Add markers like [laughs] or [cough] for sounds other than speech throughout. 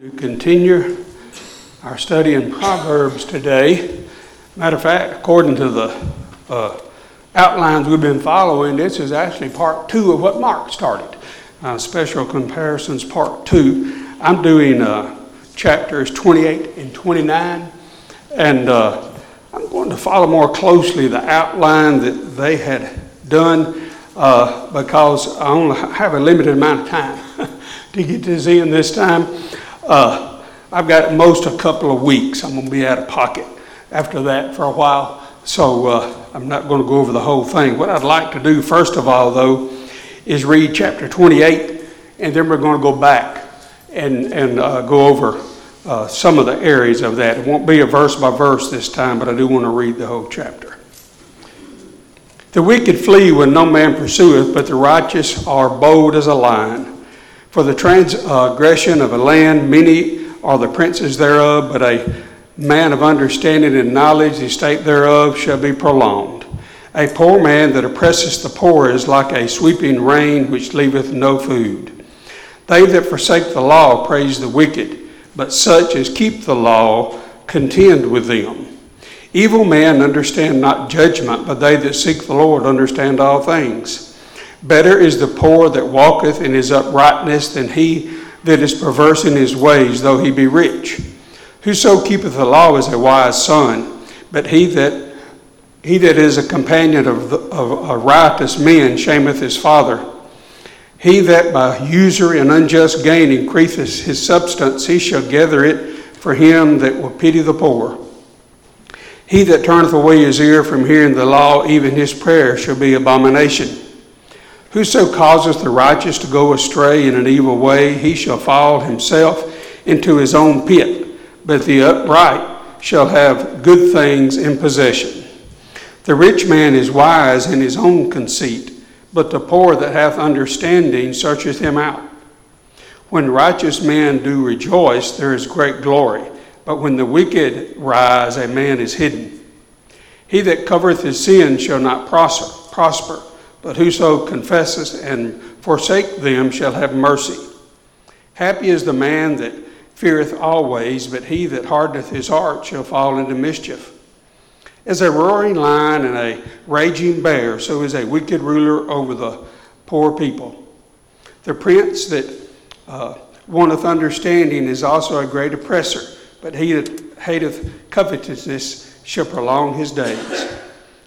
To continue our study in Proverbs today. Matter of fact, according to the uh, outlines we've been following, this is actually part two of what Mark started. Uh, special comparisons, part two. I'm doing uh, chapters 28 and 29, and uh, I'm going to follow more closely the outline that they had done uh, because I only have a limited amount of time [laughs] to get this in this time. Uh, I've got most a couple of weeks. I'm going to be out of pocket after that for a while, so uh, I'm not going to go over the whole thing. What I'd like to do, first of all, though, is read chapter 28, and then we're going to go back and, and uh, go over uh, some of the areas of that. It won't be a verse by verse this time, but I do want to read the whole chapter. The wicked flee when no man pursueth, but the righteous are bold as a lion. For the transgression of a land, many are the princes thereof, but a man of understanding and knowledge, the estate thereof shall be prolonged. A poor man that oppresseth the poor is like a sweeping rain which leaveth no food. They that forsake the law praise the wicked, but such as keep the law contend with them. Evil men understand not judgment, but they that seek the Lord understand all things. Better is the poor that walketh in his uprightness than he that is perverse in his ways, though he be rich. Whoso keepeth the law is a wise son, but he that he that is a companion of, the, of a riotous men shameth his father. He that by usury and unjust gain increaseth his substance, he shall gather it for him that will pity the poor. He that turneth away his ear from hearing the law, even his prayer shall be abomination. Whoso causeth the righteous to go astray in an evil way, he shall fall himself into his own pit, but the upright shall have good things in possession. The rich man is wise in his own conceit, but the poor that hath understanding searcheth him out. When righteous men do rejoice, there is great glory, but when the wicked rise, a man is hidden. He that covereth his sin shall not prosper but whoso confesses and forsake them shall have mercy. Happy is the man that feareth always, but he that hardeneth his heart shall fall into mischief. As a roaring lion and a raging bear, so is a wicked ruler over the poor people. The prince that uh, wanteth understanding is also a great oppressor, but he that hateth covetousness shall prolong his days.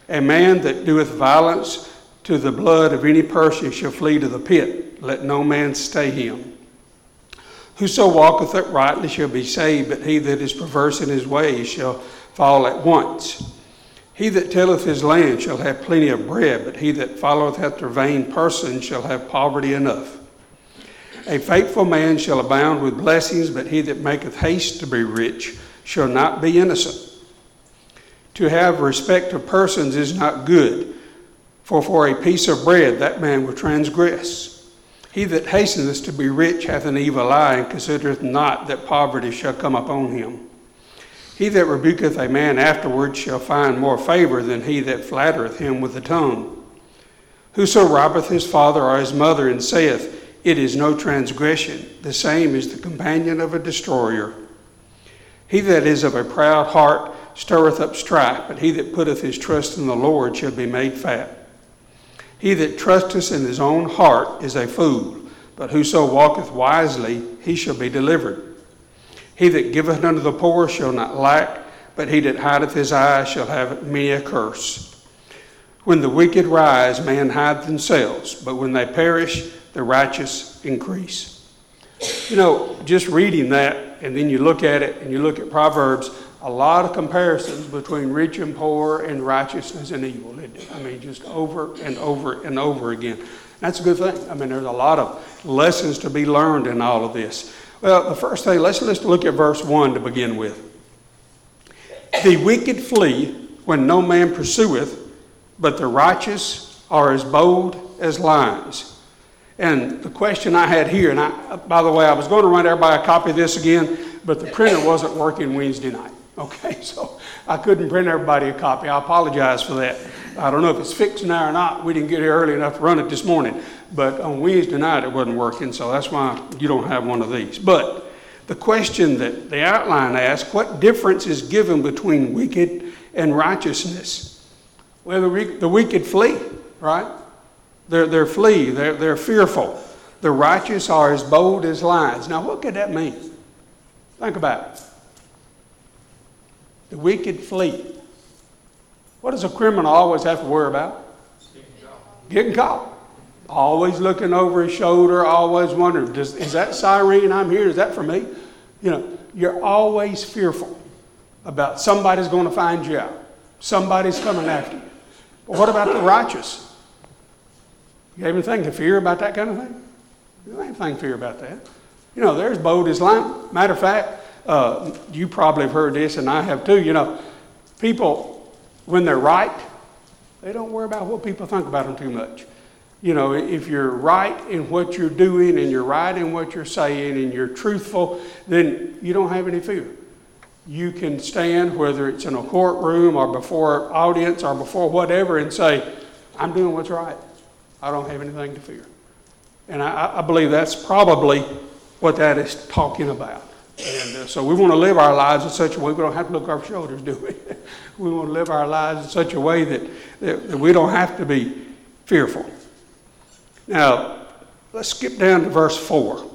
A man that doeth violence to the blood of any person shall flee to the pit. Let no man stay him. Whoso walketh uprightly shall be saved, but he that is perverse in his ways shall fall at once. He that tilleth his land shall have plenty of bread, but he that followeth after vain persons shall have poverty enough. A faithful man shall abound with blessings, but he that maketh haste to be rich shall not be innocent. To have respect of persons is not good for for a piece of bread that man will transgress. He that hasteneth to be rich hath an evil eye, and considereth not that poverty shall come upon him. He that rebuketh a man afterward shall find more favor than he that flattereth him with the tongue. Whoso robbeth his father or his mother and saith, It is no transgression, the same is the companion of a destroyer. He that is of a proud heart stirreth up strife, but he that putteth his trust in the Lord shall be made fat. He that trusteth in his own heart is a fool, but whoso walketh wisely, he shall be delivered. He that giveth unto the poor shall not lack, but he that hideth his eyes shall have many a curse. When the wicked rise, man hide themselves, but when they perish, the righteous increase. You know, just reading that, and then you look at it, and you look at Proverbs, a lot of comparisons between rich and poor and righteousness and evil. I mean, just over and over and over again. That's a good thing. I mean, there's a lot of lessons to be learned in all of this. Well, the first thing, let's, let's look at verse 1 to begin with. The wicked flee when no man pursueth, but the righteous are as bold as lions. And the question I had here, and I, by the way, I was going to run everybody a copy of this again, but the printer wasn't working Wednesday night. Okay, [laughs] so I couldn't print everybody a copy. I apologize for that. I don't know if it's fixed now or not. We didn't get here early enough to run it this morning. But on Wednesday night it wasn't working, so that's why you don't have one of these. But the question that the outline asks what difference is given between wicked and righteousness? Well, the, the wicked flee, right? They're, they're flee, they're, they're fearful. The righteous are as bold as lions. Now, what could that mean? Think about it. The wicked flee. What does a criminal always have to worry about? Getting caught. Always looking over his shoulder, always wondering, does, is that siren I'm here? Is that for me? You know, you're always fearful about somebody's going to find you out. Somebody's coming after you. But what about the righteous? You have anything to fear about that kind of thing? You don't ain't anything to fear about that. You know, there's bold as lion. Matter of fact, uh, you probably have heard this, and I have too. You know, people, when they're right, they don't worry about what people think about them too much. You know, if you're right in what you're doing and you're right in what you're saying and you're truthful, then you don't have any fear. You can stand, whether it's in a courtroom or before an audience or before whatever, and say, I'm doing what's right. I don't have anything to fear. And I, I believe that's probably what that is talking about. And uh, so we want to live our lives in such a way we don't have to look our shoulders, do we? [laughs] we want to live our lives in such a way that, that, that we don't have to be fearful. Now, let's skip down to verse 4.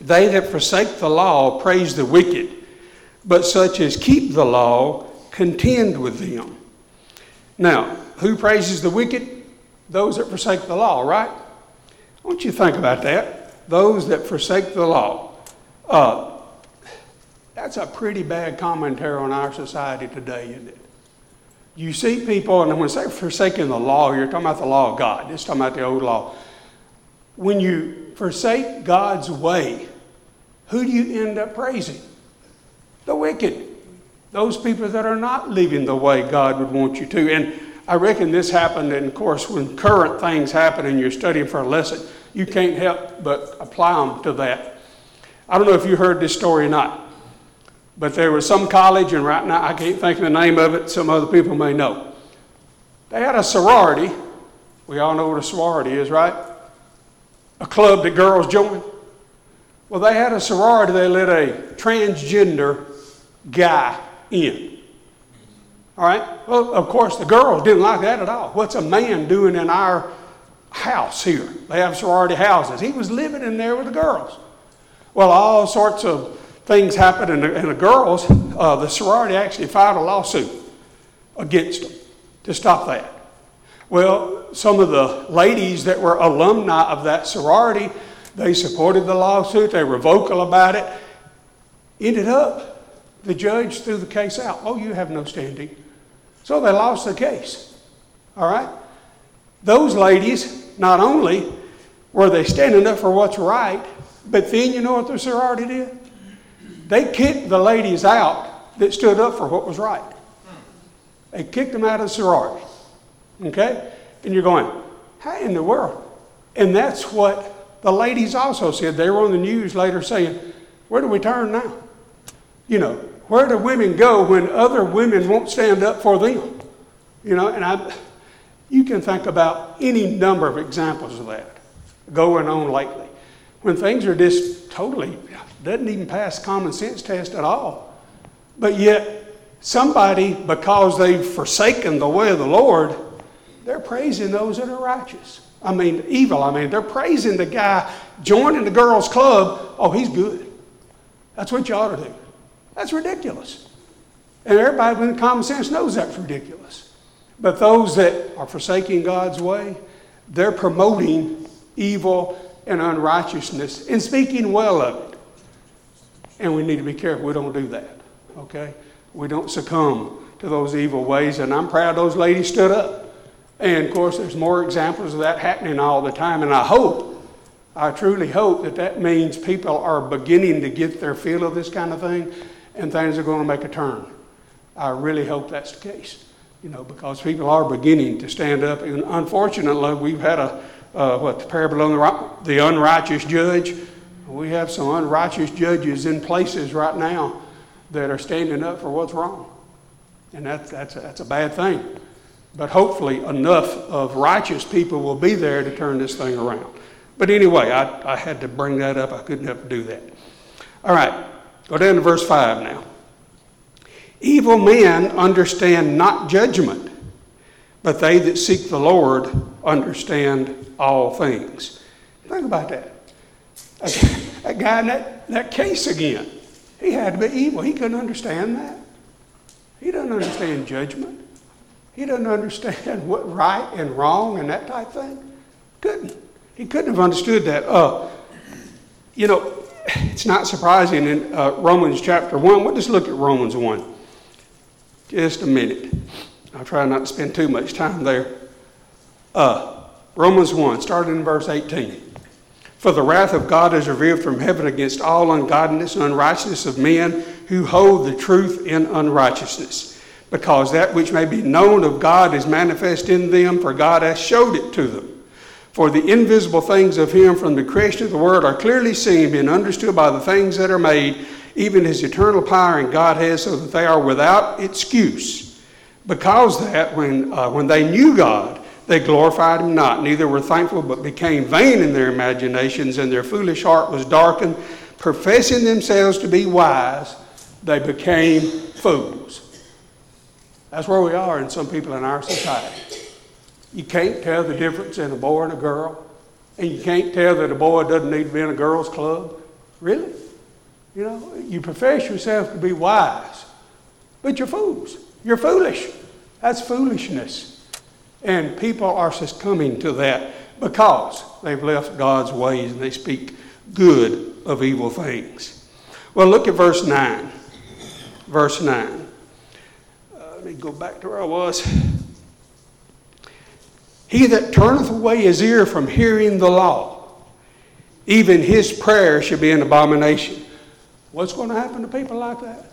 They that forsake the law praise the wicked, but such as keep the law contend with them. Now, who praises the wicked? Those that forsake the law, right? I want you to think about that. Those that forsake the law. Uh, that's a pretty bad commentary on our society today, isn't it? You see people, and when I say forsaking the law, you're talking about the law of God. Just talking about the old law. When you forsake God's way, who do you end up praising? The wicked. Those people that are not living the way God would want you to. And I reckon this happened, and of course, when current things happen and you're studying for a lesson, you can't help but apply them to that. I don't know if you heard this story or not, but there was some college, and right now I can't think of the name of it, some other people may know. They had a sorority. We all know what a sorority is, right? A club that girls join. Well, they had a sorority, they let a transgender guy in. All right? Well, of course, the girls didn't like that at all. What's a man doing in our house here? They have sorority houses. He was living in there with the girls. Well, all sorts of things happened, and the, and the girls, uh, the sorority actually filed a lawsuit against them to stop that. Well, some of the ladies that were alumni of that sorority, they supported the lawsuit, they were vocal about it. Ended up, the judge threw the case out. Oh, you have no standing. So they lost the case. All right? Those ladies, not only were they standing up for what's right, but then you know what the sorority did? They kicked the ladies out that stood up for what was right. They kicked them out of the sorority. Okay? And you're going, how in the world? And that's what the ladies also said. They were on the news later saying, where do we turn now? You know, where do women go when other women won't stand up for them? You know, and I, you can think about any number of examples of that going on lately. When things are just totally, doesn't even pass common sense test at all. But yet, somebody, because they've forsaken the way of the Lord, they're praising those that are righteous. I mean, evil. I mean, they're praising the guy joining the girls' club. Oh, he's good. That's what you ought to do. That's ridiculous. And everybody with common sense knows that's ridiculous. But those that are forsaking God's way, they're promoting evil and unrighteousness and speaking well of it. And we need to be careful we don't do that. Okay? We don't succumb to those evil ways. And I'm proud those ladies stood up. And of course, there's more examples of that happening all the time. And I hope, I truly hope that that means people are beginning to get their feel of this kind of thing and things are going to make a turn. I really hope that's the case, you know, because people are beginning to stand up. And unfortunately, we've had a, uh, what, the parable of the unrighteous judge. We have some unrighteous judges in places right now that are standing up for what's wrong. And that's, that's, a, that's a bad thing. But hopefully, enough of righteous people will be there to turn this thing around. But anyway, I, I had to bring that up. I couldn't to do that. All right, go down to verse 5 now. Evil men understand not judgment, but they that seek the Lord understand all things. Think about that. A, guy in that, that case again, he had to be evil. He couldn't understand that. He doesn't understand judgment. He doesn't understand what right and wrong and that type thing. Couldn't. He couldn't have understood that. Uh, you know, it's not surprising in uh, Romans chapter 1. We'll just look at Romans 1. Just a minute. I'll try not to spend too much time there. Uh, Romans 1, starting in verse 18. For the wrath of God is revealed from heaven against all ungodliness and unrighteousness of men who hold the truth in unrighteousness, because that which may be known of God is manifest in them, for God has showed it to them. For the invisible things of Him from the creation of the world are clearly seen, being understood by the things that are made even his eternal power and Godhead, so that they are without excuse. Because that, when, uh, when they knew God, they glorified him not, neither were thankful, but became vain in their imaginations, and their foolish heart was darkened. Professing themselves to be wise, they became fools. That's where we are in some people in our society. You can't tell the difference in a boy and a girl, and you can't tell that a boy doesn't need to be in a girl's club. Really? You know, you profess yourself to be wise, but you're fools. You're foolish. That's foolishness. And people are succumbing to that because they've left God's ways and they speak good of evil things. Well, look at verse 9. Verse 9. Uh, let me go back to where I was. He that turneth away his ear from hearing the law, even his prayer should be an abomination. What's going to happen to people like that?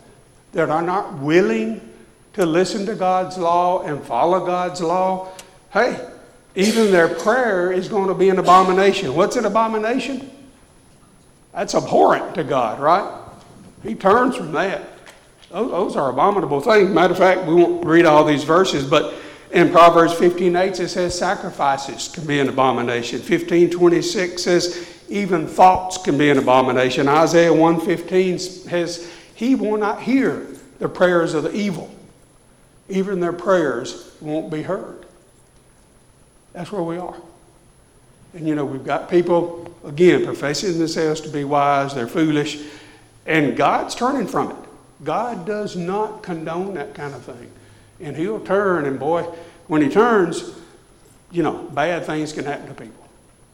That are not willing to listen to God's law and follow God's law. Hey, even their prayer is going to be an abomination. What's an abomination? That's abhorrent to God, right? He turns from that. Those, are abominable things. Matter of fact, we won't read all these verses, but in Proverbs 15 8, it says sacrifices can be an abomination. 15 26 says even thoughts can be an abomination. Isaiah 115 says, He will not hear the prayers of the evil. Even their prayers won't be heard. That's where we are. And you know, we've got people, again, professing themselves to be wise, they're foolish, and God's turning from it. God does not condone that kind of thing. And He'll turn, and boy, when He turns, you know, bad things can happen to people.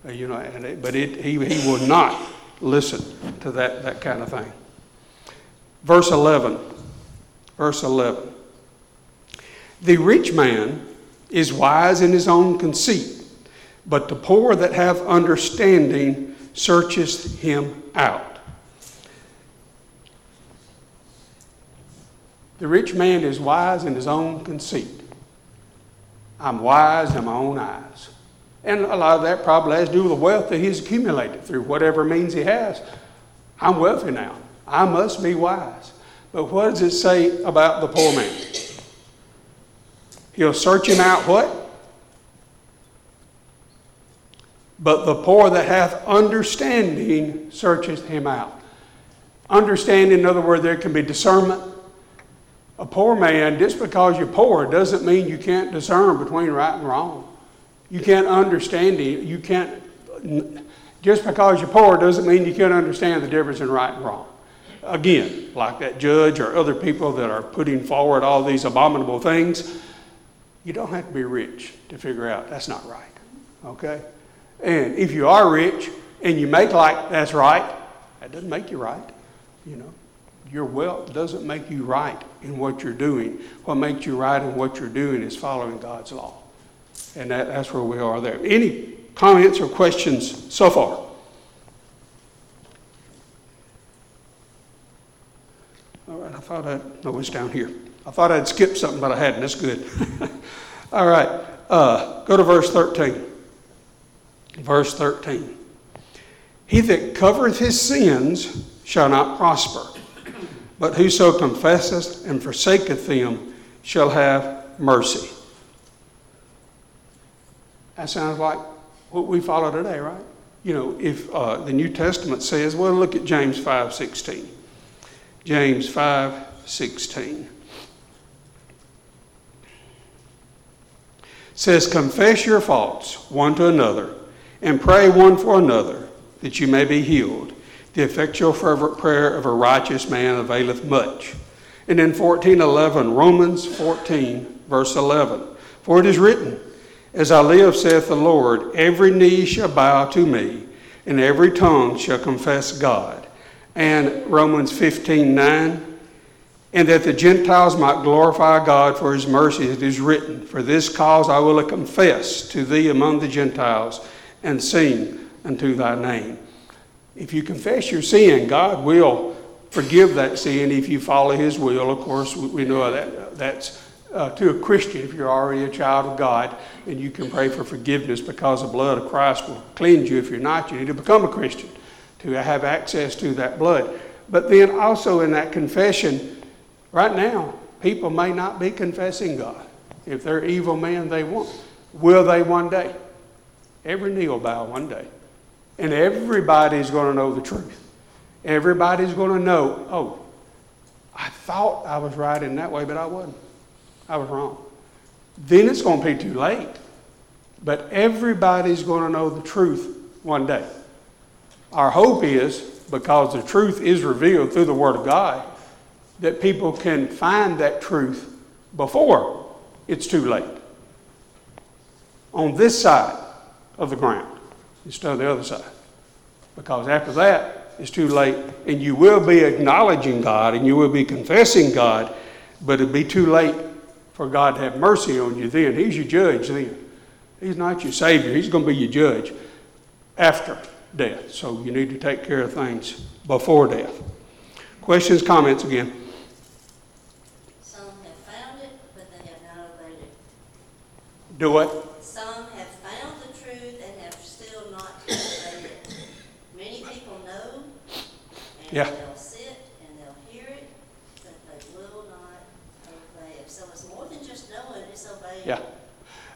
Uh, you know, it, but it, he, he will not listen to that, that kind of thing. Verse 11. Verse 11. The rich man is wise in his own conceit, but the poor that have understanding searcheth him out. The rich man is wise in his own conceit. I'm wise in my own eyes. And a lot of that probably has to do with the wealth that he's accumulated through whatever means he has. I'm wealthy now. I must be wise. But what does it say about the poor man? He'll search him out what? But the poor that hath understanding searcheth him out. Understanding, in other words, there can be discernment. A poor man, just because you're poor, doesn't mean you can't discern between right and wrong. You can't understand it. You can't, just because you're poor doesn't mean you can't understand the difference in right and wrong. Again, like that judge or other people that are putting forward all these abominable things, you don't have to be rich to figure out that's not right. Okay? And if you are rich and you make like that's right, that doesn't make you right. You know, your wealth doesn't make you right in what you're doing. What makes you right in what you're doing is following God's law. And that, that's where we are there. Any comments or questions so far? All right, I thought I'd, no, it's down here. I thought I'd skip something, but I hadn't. That's good. [laughs] All right, uh, go to verse 13. Verse 13. He that covereth his sins shall not prosper, but whoso confesseth and forsaketh them shall have mercy. That sounds like what we follow today, right? You know, if uh, the New Testament says, well, look at James 5 16. James 5 16. Says, Confess your faults one to another, and pray one for another, that you may be healed. The effectual fervent prayer of a righteous man availeth much. And in 1411, Romans 14, verse 11, For it is written, As I live, saith the Lord, every knee shall bow to me, and every tongue shall confess God. And Romans 15, 9, and that the Gentiles might glorify God for his mercy, it is written, For this cause I will confess to thee among the Gentiles, and sing unto thy name. If you confess your sin, God will forgive that sin if you follow His will. Of course, we know that that's uh, to a Christian if you're already a child of God, and you can pray for forgiveness because the blood of Christ will cleanse you. If you're not, you need to become a Christian to have access to that blood. But then also in that confession, right now, people may not be confessing God. If they're evil men, they won't. Will they one day? Every knee will bow one day. And everybody's going to know the truth. Everybody's going to know, oh, I thought I was right in that way, but I wasn't. I was wrong. Then it's going to be too late. But everybody's going to know the truth one day. Our hope is, because the truth is revealed through the Word of God, that people can find that truth before it's too late. On this side of the ground instead of the other side. Because after that, it's too late, and you will be acknowledging God and you will be confessing God, but it'll be too late for God to have mercy on you then. He's your judge then. He's not your Savior, He's going to be your judge after death. So you need to take care of things before death. Questions, comments again? Some have found it, but they have not obeyed it. Do what? Some have found the truth and have still not obeyed it. Many people know, and yeah. They'll sit and they'll hear it, but they will not obey it. So it's more than just knowing, it's obeying. Yeah.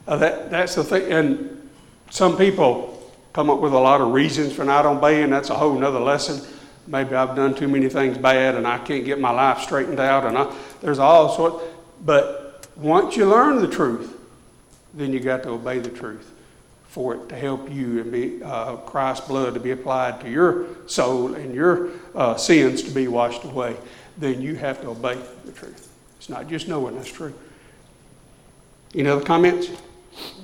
Uh, that, that's the thing. And some people come up with a lot of reasons for not obeying. That's a whole nother lesson. Maybe I've done too many things bad and I can't get my life straightened out. And I, there's all sorts. But once you learn the truth, then you got to obey the truth for it to help you and be uh, Christ's blood to be applied to your soul and your uh, sins to be washed away, then you have to obey the truth. It's not just knowing that's true. Any other comments?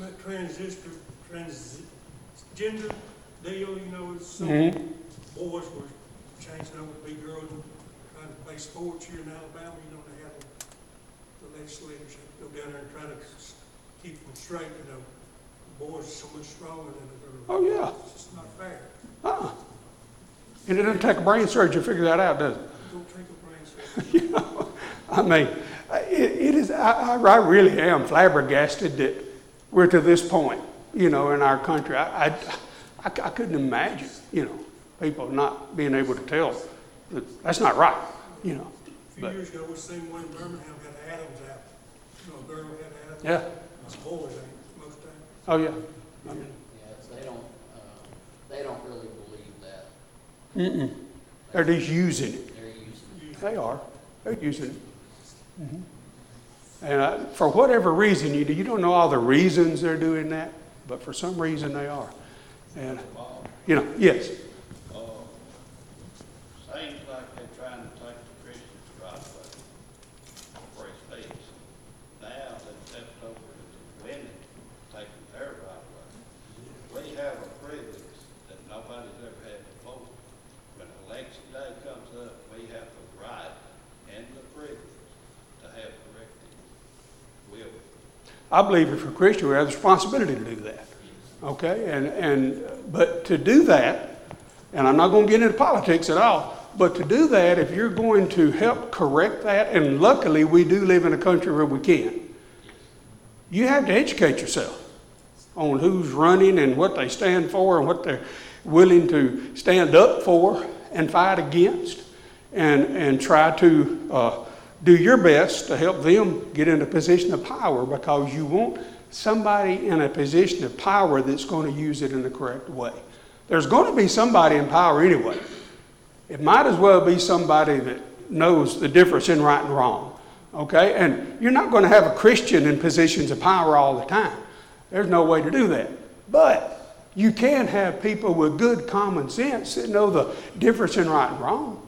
That transistor, transgender deal, you know, it's some mm-hmm. boys were changing over to be girls and trying to play sports here in Alabama. You know, they have the legislators go down there and try to keep them straight, you know boys are so much stronger than the girls. Oh, yeah. It's just not fair. Uh-uh. And it doesn't take a brain surgery to figure that out, does it? Don't take a brain surgeon. [laughs] you know, I mean, it, it is, I, I really am flabbergasted that we're to this point, you know, in our country. I, I, I, I couldn't imagine, you know, people not being able to tell that that's not right, you know. A few but, years ago, we seen one in Birmingham had Adam's apple. You know, a girl had Adam's Yeah. It's boys, Oh, yeah. I mean, Yes, they don't, uh, they don't really believe that. Mm-mm. They're just using it. They're using it. They are. They're using it. Mm-hmm. And uh, for whatever reason, you, you don't know all the reasons they're doing that, but for some reason they are. And, you know, yes. I believe if you're a Christian, we have the responsibility to do that. Okay? And, and, but to do that, and I'm not going to get into politics at all, but to do that, if you're going to help correct that, and luckily we do live in a country where we can, you have to educate yourself on who's running and what they stand for and what they're willing to stand up for and fight against and, and try to uh, do your best to help them get in a position of power because you want somebody in a position of power that's going to use it in the correct way. There's going to be somebody in power anyway. It might as well be somebody that knows the difference in right and wrong. Okay? And you're not going to have a Christian in positions of power all the time. There's no way to do that. But you can have people with good common sense that know the difference in right and wrong,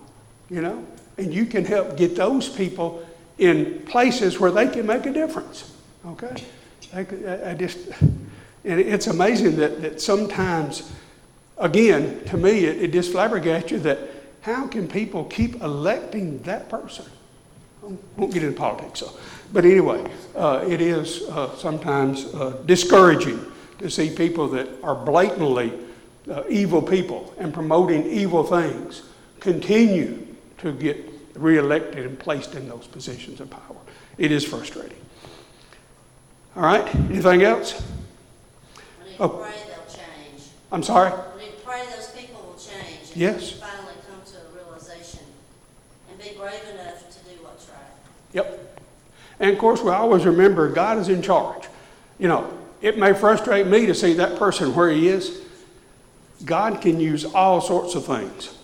you know? And you can help get those people in places where they can make a difference. Okay? I, I- just, and it's amazing that, that sometimes, again, to me, it, it just flabbergasts you that how can people keep electing that person? I won't get into politics, so. But anyway, uh, it is uh, sometimes uh, discouraging to see people that are blatantly uh, evil people and promoting evil things continue to get reelected and placed in those positions of power. It is frustrating. All right, anything else? We need to Oh. pray they'll change. I'm sorry? We need to pray those people will change. and Yes. Finally come to a realization and be brave enough to do what's right. Yep. And of course, we always remember God is in charge. You know, it may frustrate me to see that person where he is. God can use all sorts of things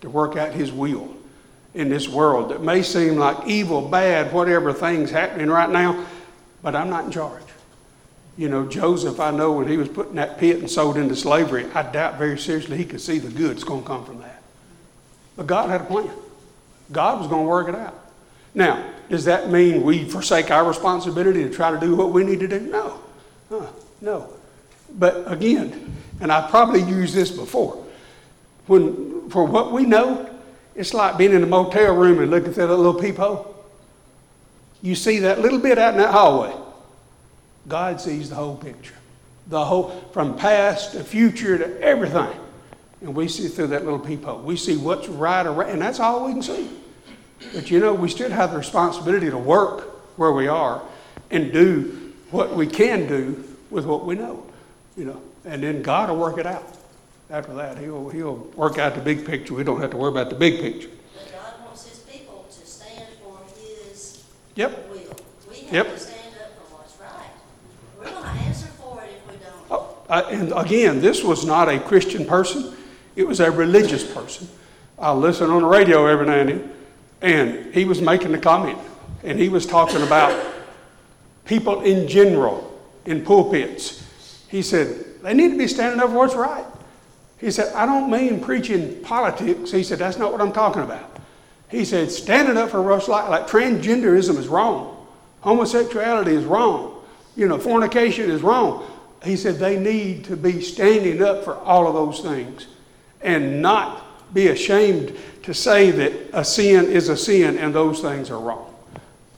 to work out his will in this world that may seem like evil, bad, whatever things happening right now, but I'm not in charge. You know, Joseph, I know when he was put in that pit and sold into slavery, I doubt very seriously he could see the good that's going to come from that. But God had a plan. God was going to work it out. Now, does that mean we forsake our responsibility to try to do what we need to do? No. Uh, no. But again, and I probably used this before, when for what we know, it's like being in a motel room and looking through that little peephole. You see that little bit out in that hallway. God sees the whole picture. The whole from past to future to everything. And we see through that little peephole. We see what's right right, and that's all we can see. But you know, we still have the responsibility to work where we are and do what we can do with what we know, you know. And then God will work it out. After that, He'll, he'll work out the big picture. We don't have to worry about the big picture. But God wants his people to stand for his Yep. will. We Yep. have to stand up for what's right. We're gonna answer for it if we don't. Oh, and again, this was not a Christian person, it was a religious person. I listen on the radio every now and then, and he was making a comment, and he was talking about people in general in pulpits. He said, they need to be standing up for what's right. He said, I don't mean preaching politics. He said, that's not what I'm talking about. He said, standing up for what's right, like transgenderism is wrong, homosexuality is wrong, you know, fornication is wrong. He said, they need to be standing up for all of those things and not be ashamed to say that a sin is a sin and those things are wrong.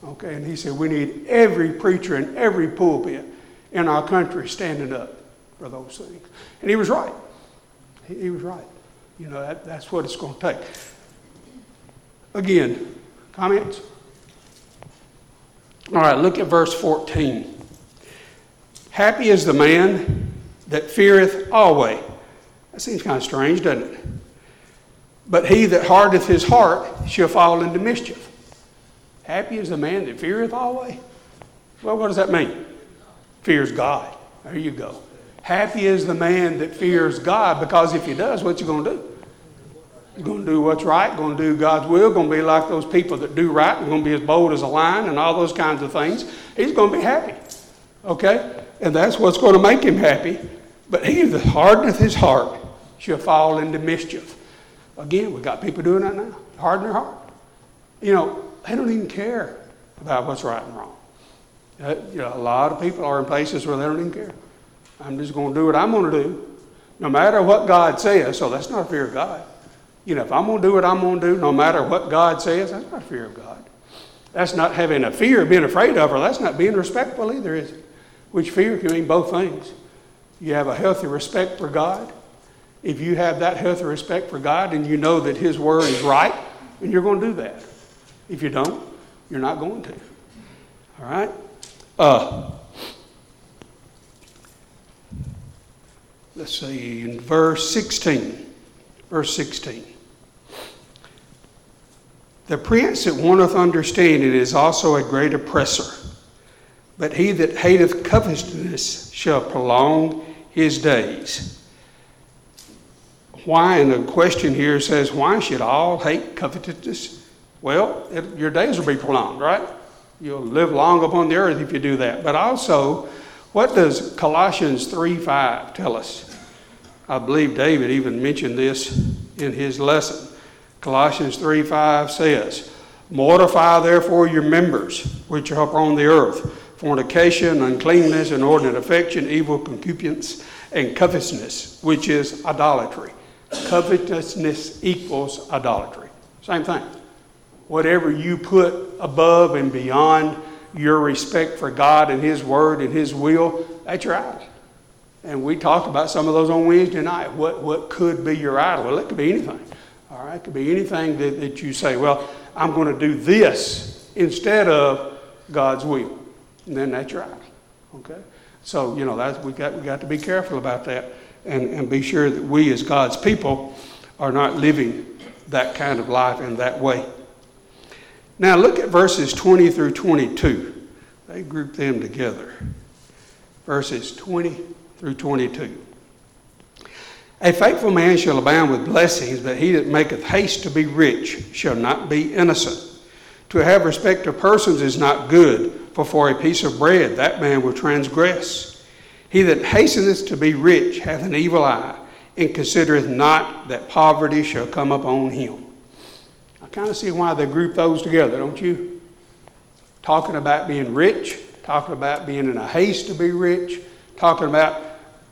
Okay, and he said, we need every preacher in every pulpit in our country standing up for those things. And he was right. He, he was right. You know, that, that's what it's going to take. Again, comments? All right, look at verse 14. Happy is the man that feareth always. That seems kind of strange, doesn't it? But he that hardeneth his heart shall fall into mischief. Happy is the man that feareth always. Well, what does that mean? Fears God. There you go. Happy is the man that fears God because if he does, what's he going to do? He's going to do what's right, going to do God's will, going to be like those people that do right, going to be as bold as a lion and all those kinds of things. He's going to be happy. Okay? And that's what's going to make him happy. But he that hardeneth his heart shall fall into mischief. Again, we got people doing that now. Harden their heart. You know, they don't even care about what's right and wrong. Uh, you know, a lot of people are in places where they don't even care. I'm just going to do what I'm going to do, no matter what God says. So that's not fear of God. You know, if I'm going to do what I'm going to do, no matter what God says, that's not fear of God. That's not having a fear of being afraid of her. That's not being respectful either, is it? Which fear can mean both things. You have a healthy respect for God. If you have that healthy respect for God and you know that His Word is right, then you're going to do that. If you don't, you're not going to. All right? Uh, let's see, in verse 16. Verse 16. The prince that wanteth understanding is also a great oppressor, but he that hateth covetousness shall prolong his days. why, and the question here says, why should all hate covetousness? Well, it, your days will be prolonged, right? You'll live long upon the earth if you do that. But also, what does Colossians 3 5 tell us? I believe David even mentioned this in his lesson. Colossians 3 5 says, Mortify therefore your members which are upon the earth fornication, uncleanness, inordinate affection, evil concupiscence, and covetousness, which is idolatry. Covetousness equals idolatry. Same thing. Whatever you put above and beyond your respect for God and His Word and His will, that's your idol. And we talked about some of those on Wednesday night. What, what could be your idol? Well, it could be anything. All right? It could be anything that, that you say, well, I'm going to do this instead of God's will. And then that's your idol. Okay? So, you know, that's, we, got, we got to be careful about that and, and be sure that we as God's people are not living that kind of life in that way. Now, look at verses 20 through 22. They group them together. Verses 20 through 22. A faithful man shall abound with blessings, but he that maketh haste to be rich shall not be innocent. To have respect of persons is not good, for for a piece of bread that man will transgress. He that hasteneth to be rich hath an evil eye, and considereth not that poverty shall come upon him. I kind of see why they group those together, don't you? Talking about being rich, talking about being in a haste to be rich, talking about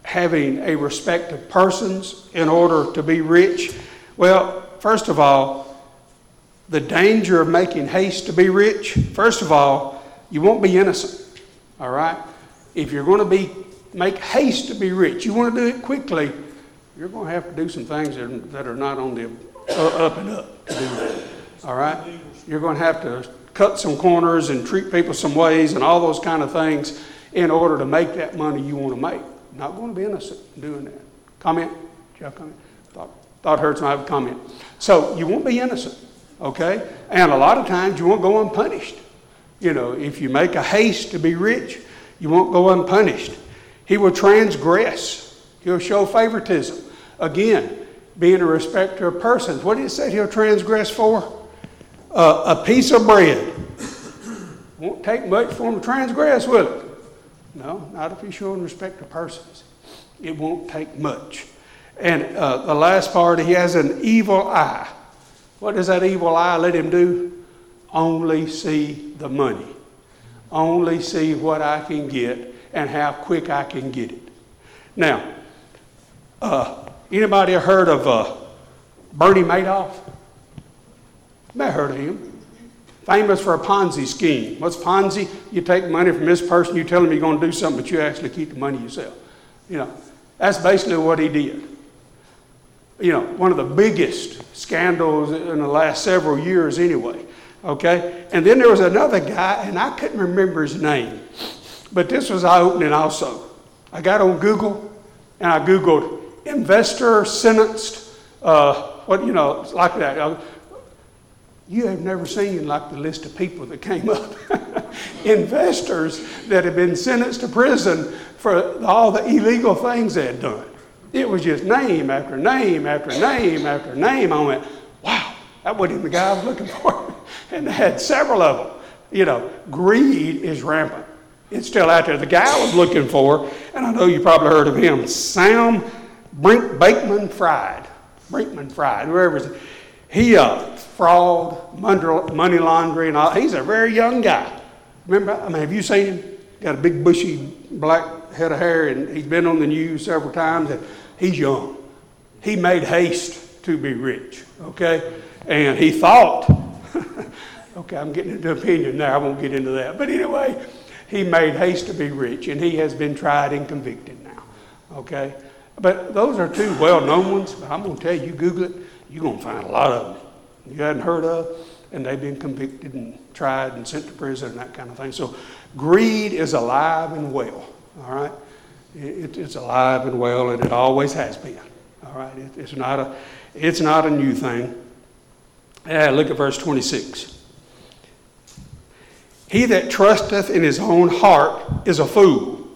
having a respect of persons in order to be rich? Well, first of all, the danger of making haste to be rich, first of all, you won't be innocent. All right? If you're going to be make haste to be rich, you want to do it quickly, you're going to have to do some things that are, not on the uh, up and up to do that. All right? You're going to have to cut some corners and treat people some ways and all those kind of things in order to make that money you want to make. Not going to be innocent doing that. Comment? A comment? Thought, thought heard somebody have a comment. So you won't be innocent, okay? And a lot of times you won't go unpunished. You know, if you make a haste to be rich, you won't go unpunished. He will transgress. He'll show favoritism. Again, being a respecter of persons. What did it say he'll transgress for? Uh, a piece of bread. Won't take much for him to transgress, will it? No, not if he's showing respect to persons. It won't take much. And uh, the last part, he has an evil eye. What does that evil eye let him do? Only see the money. Only see what I can get and how quick I can get it. Now, uh, anybody heard of uh, Bernie Madoff? May have heard of him famous for a Ponzi scheme. What's Ponzi? You take money from this person, you tell them you're going to do something, but you actually keep the money yourself. You know, that's basically what he did. You know, one of the biggest scandals in the last several years, anyway. Okay? And then there was another guy, and I couldn't remember his name, but this was eye opening also. I got on Google and I Googled investor sentenced, uh, what, you know, like that you have never seen like the list of people that came up. [laughs] Investors that had been sentenced to prison for all the illegal things they had done. It was just name after name after name after name. I went, wow, that wasn't the guy I was looking for. [laughs] and they had several of them. You know, greed is rampant. It's still out there. The guy I was looking for, and I know you probably heard of him, Sam Brink Bakeman Fried. Brinkman Fried, is. He, uh, fraud, money laundering. All. He's a very young guy. Remember, I mean, have you seen him? Got a big bushy black head of hair, and he's been on the news several times. And he's young. He made haste to be rich. Okay, and he thought. [laughs] okay, I'm getting into opinion now. I won't get into that. But anyway, he made haste to be rich, and he has been tried and convicted now. Okay, but those are two well-known ones. But I'm going to tell you, Google it. You're going to find a lot of them you hadn't heard of, and they've been convicted and tried and sent to prison and that kind of thing. So greed is alive and well, all right? It, it's alive and well, and it always has been, all right? It, it's, not a, it's not a new thing. Yeah, look at verse 26. He that trusteth in his own heart is a fool,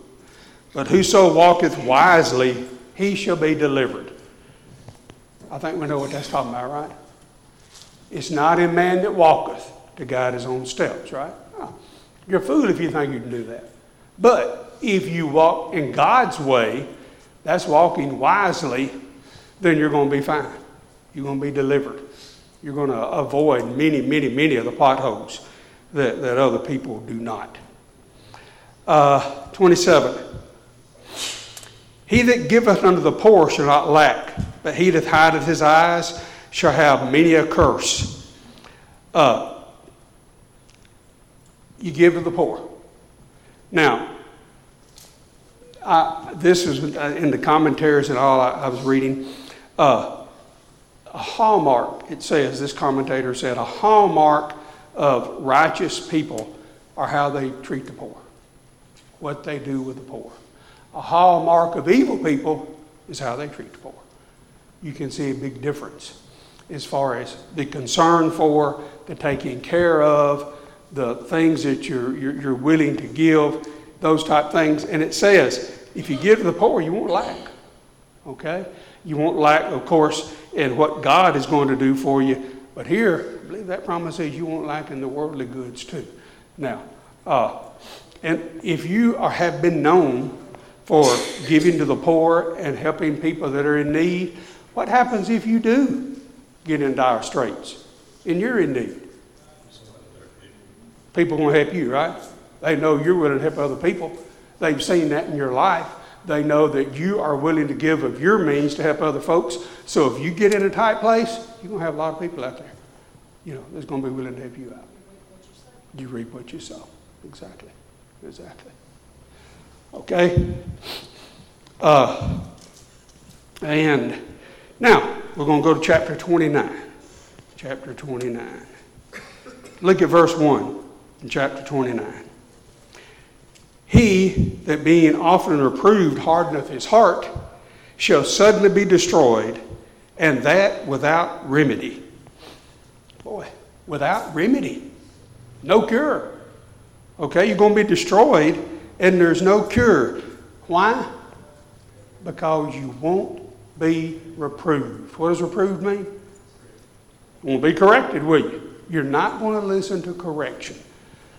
but whoso walketh wisely, he shall be delivered. I think we know what that's talking about, right? It's not in man that walketh to guide his own steps, right? No. You're a fool if you think you can do that. But if you walk in God's way, that's walking wisely, then you're going to be fine. You're going to be delivered. You're going to avoid many, many, many of the potholes that, that other people do not. Uh, 27. He that giveth unto the poor shall not lack, but he that hideth his eyes shall have many a curse. Uh, you give to the poor. Now, I, this is in the commentaries and all I, I was reading. Uh, a hallmark, it says, this commentator said, a hallmark of righteous people are how they treat the poor, what they do with the poor. A hallmark of evil people is how they treat the poor. You can see a big difference as far as the concern for, the taking care of, the things that you're, you're, you're willing to give, those type things. And it says, if you give to the poor, you won't lack. Okay? You won't lack, of course, in what God is going to do for you. But here, I believe that promise says you won't lack in the worldly goods too. Now, uh, and if you are, have been known for giving to the poor and helping people that are in need, what happens if you do get in dire straits and you're in need? People to help you, right? They know you're willing to help other people. They've seen that in your life. They know that you are willing to give of your means to help other folks. So if you get in a tight place, you're going to have a lot of people out there. You know, that's going to be willing to help you out. You reap what you sow. Exactly. Exactly. Okay? Uh, and now we're going to go to chapter 29. Chapter 29. Look at verse 1 in chapter 29. He that being often reproved hardeneth his heart shall suddenly be destroyed, and that without remedy. Boy, without remedy. No cure. Okay, you're going to be destroyed, and there's no cure. Why? Because you won't be reproved. What does reproved mean? You won't be corrected, will you? You're not going to listen to correction.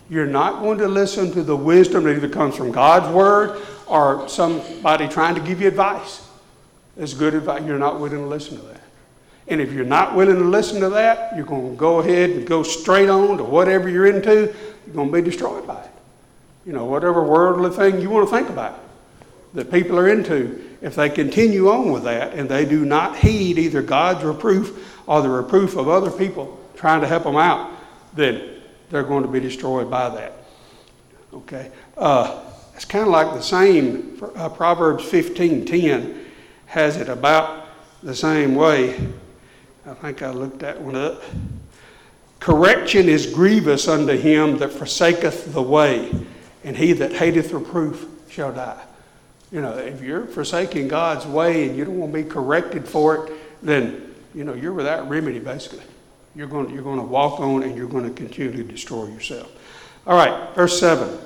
You're not going to listen to the wisdom that either comes from God's word or somebody trying to give you advice. It's good advice. You're not willing to listen to that. And if you're not willing to listen to that, you're going to go ahead and go straight on to whatever you're into. You're going to be destroyed by it. You know, whatever worldly thing you want to think about that people are into, if they continue on with that and they do not heed either God's reproof or the reproof of other people trying to help them out, then they're going to be destroyed by that. Okay? Uh, it's kind of like the same, uh, Proverbs 15:10 has it about the same way. I think I looked that one up. Correction is grievous unto him that forsaketh the way, and he that hateth reproof shall die. You know, if you're forsaking God's way and you don't want to be corrected for it, then, you know, you're without remedy, basically. You're going, to, you're going to walk on and you're going to continue to destroy yourself. All right, verse 7.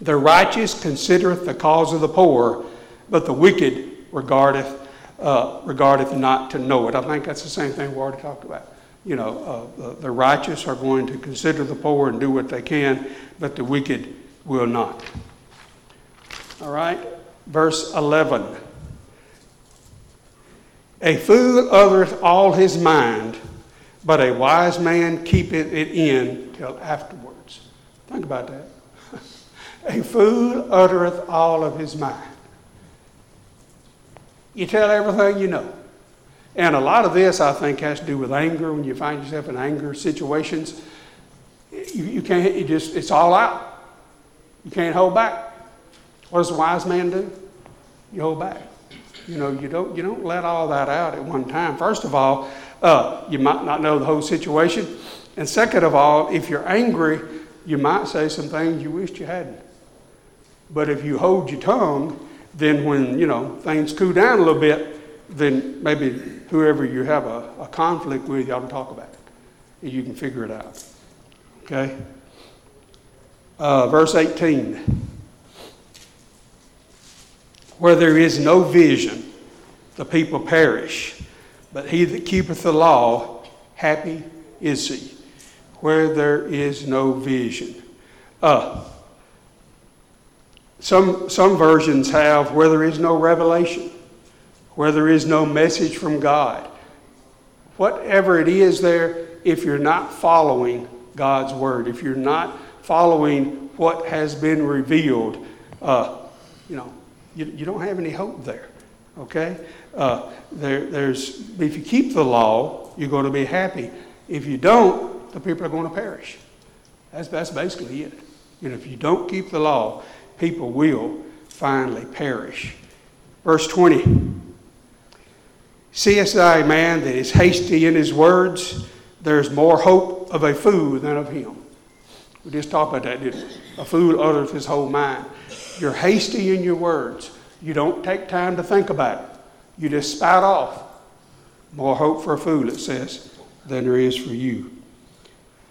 The righteous considereth the cause of the poor, but the wicked regardeth, uh, regardeth not to know it. I think that's the same thing we already talked about. You know, uh, the, the righteous are going to consider the poor and do what they can, but the wicked will not. All right, verse 11. A fool uttereth all his mind, but a wise man keepeth it in till afterwards. Think about that. [laughs] a fool uttereth all of his mind. You tell everything you know. And a lot of this, I think, has to do with anger. When you find yourself in anger situations, you, you can't, you just, it's all out. You can't hold back. What does a wise man do? You hold back. You know, you don't, you don't let all that out at one time. First of all, uh, you might not know the whole situation. And second of all, if you're angry, you might say some things you wished you hadn't. But if you hold your tongue, then when, you know, things cool down a little bit, then maybe whoever you have a, a conflict with, you ought to talk about it. And you can figure it out. Okay? Uh, verse 18. Where there is no vision, the people perish. But he that keepeth the law, happy is he, where there is no vision. Uh, some, some versions have where there is no revelation, where there is no message from God. Whatever it is there, if you're not following God's word, if you're not following what has been revealed, uh, you know, you, you don't have any hope there. Okay? Uh, there, there's, if you keep the law, you're going to be happy. If you don't, the people are going to perish. That's, that's basically it. You know, if you don't keep the law, people will finally perish. Verse 20 Seest thou a man that is hasty in his words? There's more hope of a fool than of him. We just talked about that, didn't we? A fool uttereth his whole mind. You're hasty in your words. You don't take time to think about it. You just spout off. More hope for a fool, it says, than there is for you.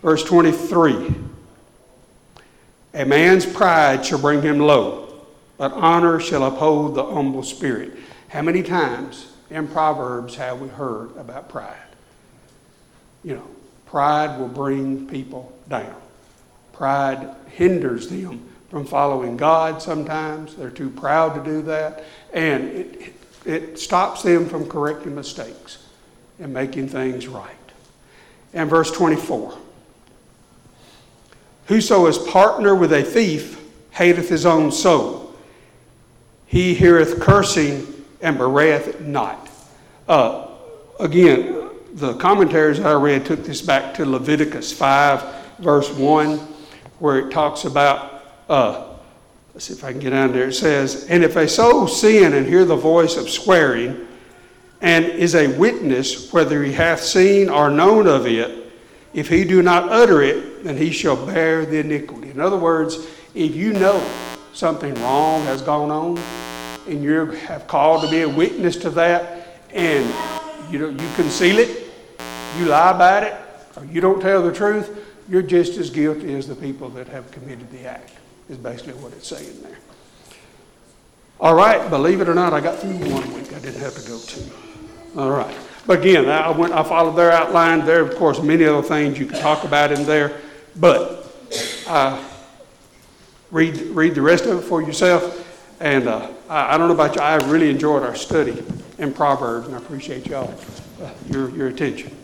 Verse 23 A man's pride shall bring him low, but honor shall uphold the humble spirit. How many times in Proverbs have we heard about pride? You know, pride will bring people down. Pride hinders them from following God sometimes. They're too proud to do that. And it, it, it stops them from correcting mistakes and making things right. And verse 24 Whoso is partner with a thief hateth his own soul. He heareth cursing and it not. Uh, again, the commentaries I read took this back to Leviticus 5, verse 1, where it talks about, uh, let's see if I can get down there. It says, And if a soul sin and hear the voice of swearing, and is a witness whether he hath seen or known of it, if he do not utter it, then he shall bear the iniquity. In other words, if you know something wrong has gone on, and you have called to be a witness to that, and you know you conceal it, you lie about it, or you don't tell the truth, you're just as guilty as the people that have committed the act. Is basically what it's saying there. All right, believe it or not, I got through one week. I didn't have to go two. All right, but again, I went. I followed their outline. There, of course, many other things you can talk about in there, but uh, read read the rest of it for yourself. And uh, I, I, don't know about you, I really enjoyed our study in Proverbs, and I appreciate y'all uh, your your attention.